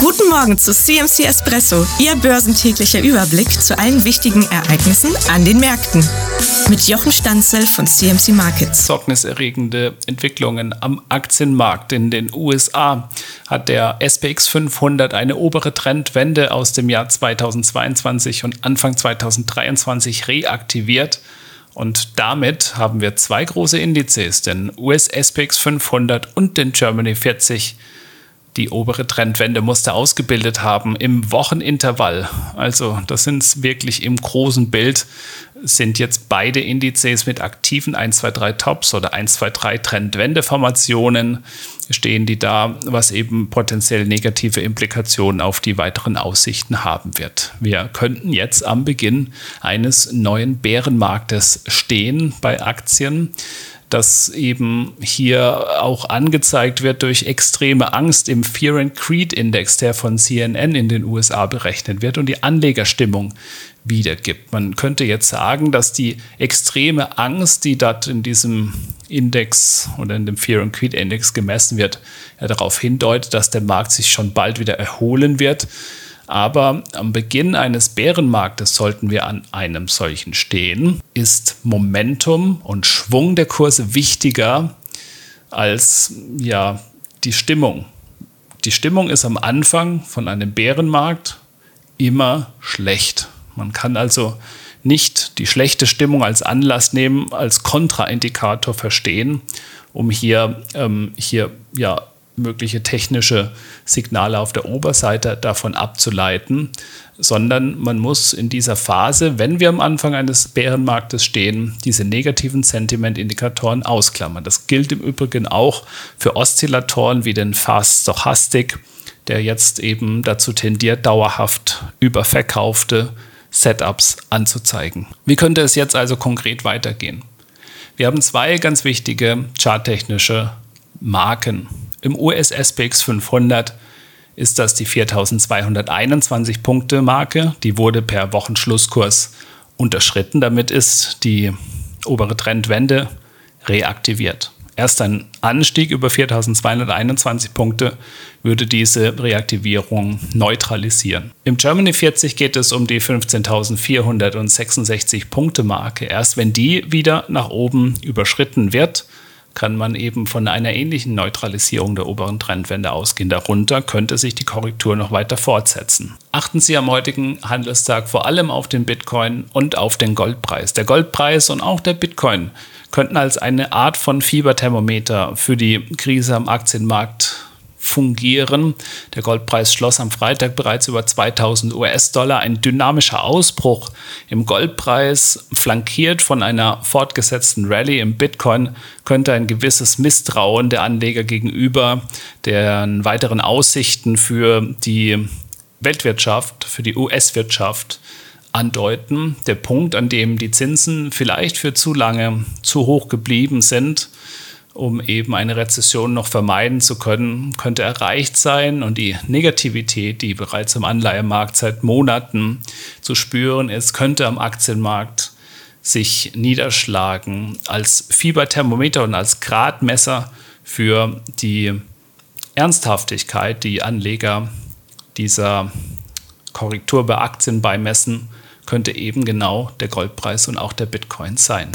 Guten Morgen zu CMC Espresso, Ihr börsentäglicher Überblick zu allen wichtigen Ereignissen an den Märkten. Mit Jochen Stanzel von CMC Markets. Sorgniserregende Entwicklungen am Aktienmarkt in den USA hat der SPX 500 eine obere Trendwende aus dem Jahr 2022 und Anfang 2023 reaktiviert. Und damit haben wir zwei große Indizes, den US SPX 500 und den Germany 40 die obere Trendwende musste ausgebildet haben im Wochenintervall. Also das sind wirklich im großen Bild sind jetzt beide Indizes mit aktiven 1, 2, 3 Tops oder 1, 2, 3 Trendwendeformationen stehen die da, was eben potenziell negative Implikationen auf die weiteren Aussichten haben wird. Wir könnten jetzt am Beginn eines neuen Bärenmarktes stehen bei Aktien das eben hier auch angezeigt wird durch extreme Angst im Fear and Creed Index, der von CNN in den USA berechnet wird und die Anlegerstimmung wiedergibt. Man könnte jetzt sagen, dass die extreme Angst, die dort in diesem Index oder in dem Fear and Creed Index gemessen wird, ja darauf hindeutet, dass der Markt sich schon bald wieder erholen wird. Aber am Beginn eines Bärenmarktes sollten wir an einem solchen stehen. Ist Momentum und Schwung der Kurse wichtiger als ja, die Stimmung? Die Stimmung ist am Anfang von einem Bärenmarkt immer schlecht. Man kann also nicht die schlechte Stimmung als Anlass nehmen, als Kontraindikator verstehen, um hier, ähm, hier ja, mögliche technische Signale auf der Oberseite davon abzuleiten, sondern man muss in dieser Phase, wenn wir am Anfang eines Bärenmarktes stehen, diese negativen Sentimentindikatoren ausklammern. Das gilt im Übrigen auch für Oszillatoren wie den Fast Stochastic, der jetzt eben dazu tendiert, dauerhaft überverkaufte Setups anzuzeigen. Wie könnte es jetzt also konkret weitergehen? Wir haben zwei ganz wichtige charttechnische Marken. Im US-SPX 500 ist das die 4221 Punkte Marke. Die wurde per Wochenschlusskurs unterschritten. Damit ist die obere Trendwende reaktiviert. Erst ein Anstieg über 4221 Punkte würde diese Reaktivierung neutralisieren. Im Germany 40 geht es um die 15.466 Punkte Marke. Erst wenn die wieder nach oben überschritten wird, kann man eben von einer ähnlichen Neutralisierung der oberen Trendwende ausgehen. Darunter könnte sich die Korrektur noch weiter fortsetzen. Achten Sie am heutigen Handelstag vor allem auf den Bitcoin und auf den Goldpreis. Der Goldpreis und auch der Bitcoin könnten als eine Art von Fieberthermometer für die Krise am Aktienmarkt fungieren. Der Goldpreis schloss am Freitag bereits über 2000 US-Dollar. Ein dynamischer Ausbruch im Goldpreis, flankiert von einer fortgesetzten Rallye im Bitcoin, könnte ein gewisses Misstrauen der Anleger gegenüber den weiteren Aussichten für die Weltwirtschaft, für die US-Wirtschaft andeuten. Der Punkt, an dem die Zinsen vielleicht für zu lange zu hoch geblieben sind, um eben eine Rezession noch vermeiden zu können, könnte erreicht sein. Und die Negativität, die bereits im Anleihemarkt seit Monaten zu spüren ist, könnte am Aktienmarkt sich niederschlagen als Fieberthermometer und als Gradmesser für die Ernsthaftigkeit, die Anleger dieser Korrektur bei Aktien beimessen, könnte eben genau der Goldpreis und auch der Bitcoin sein.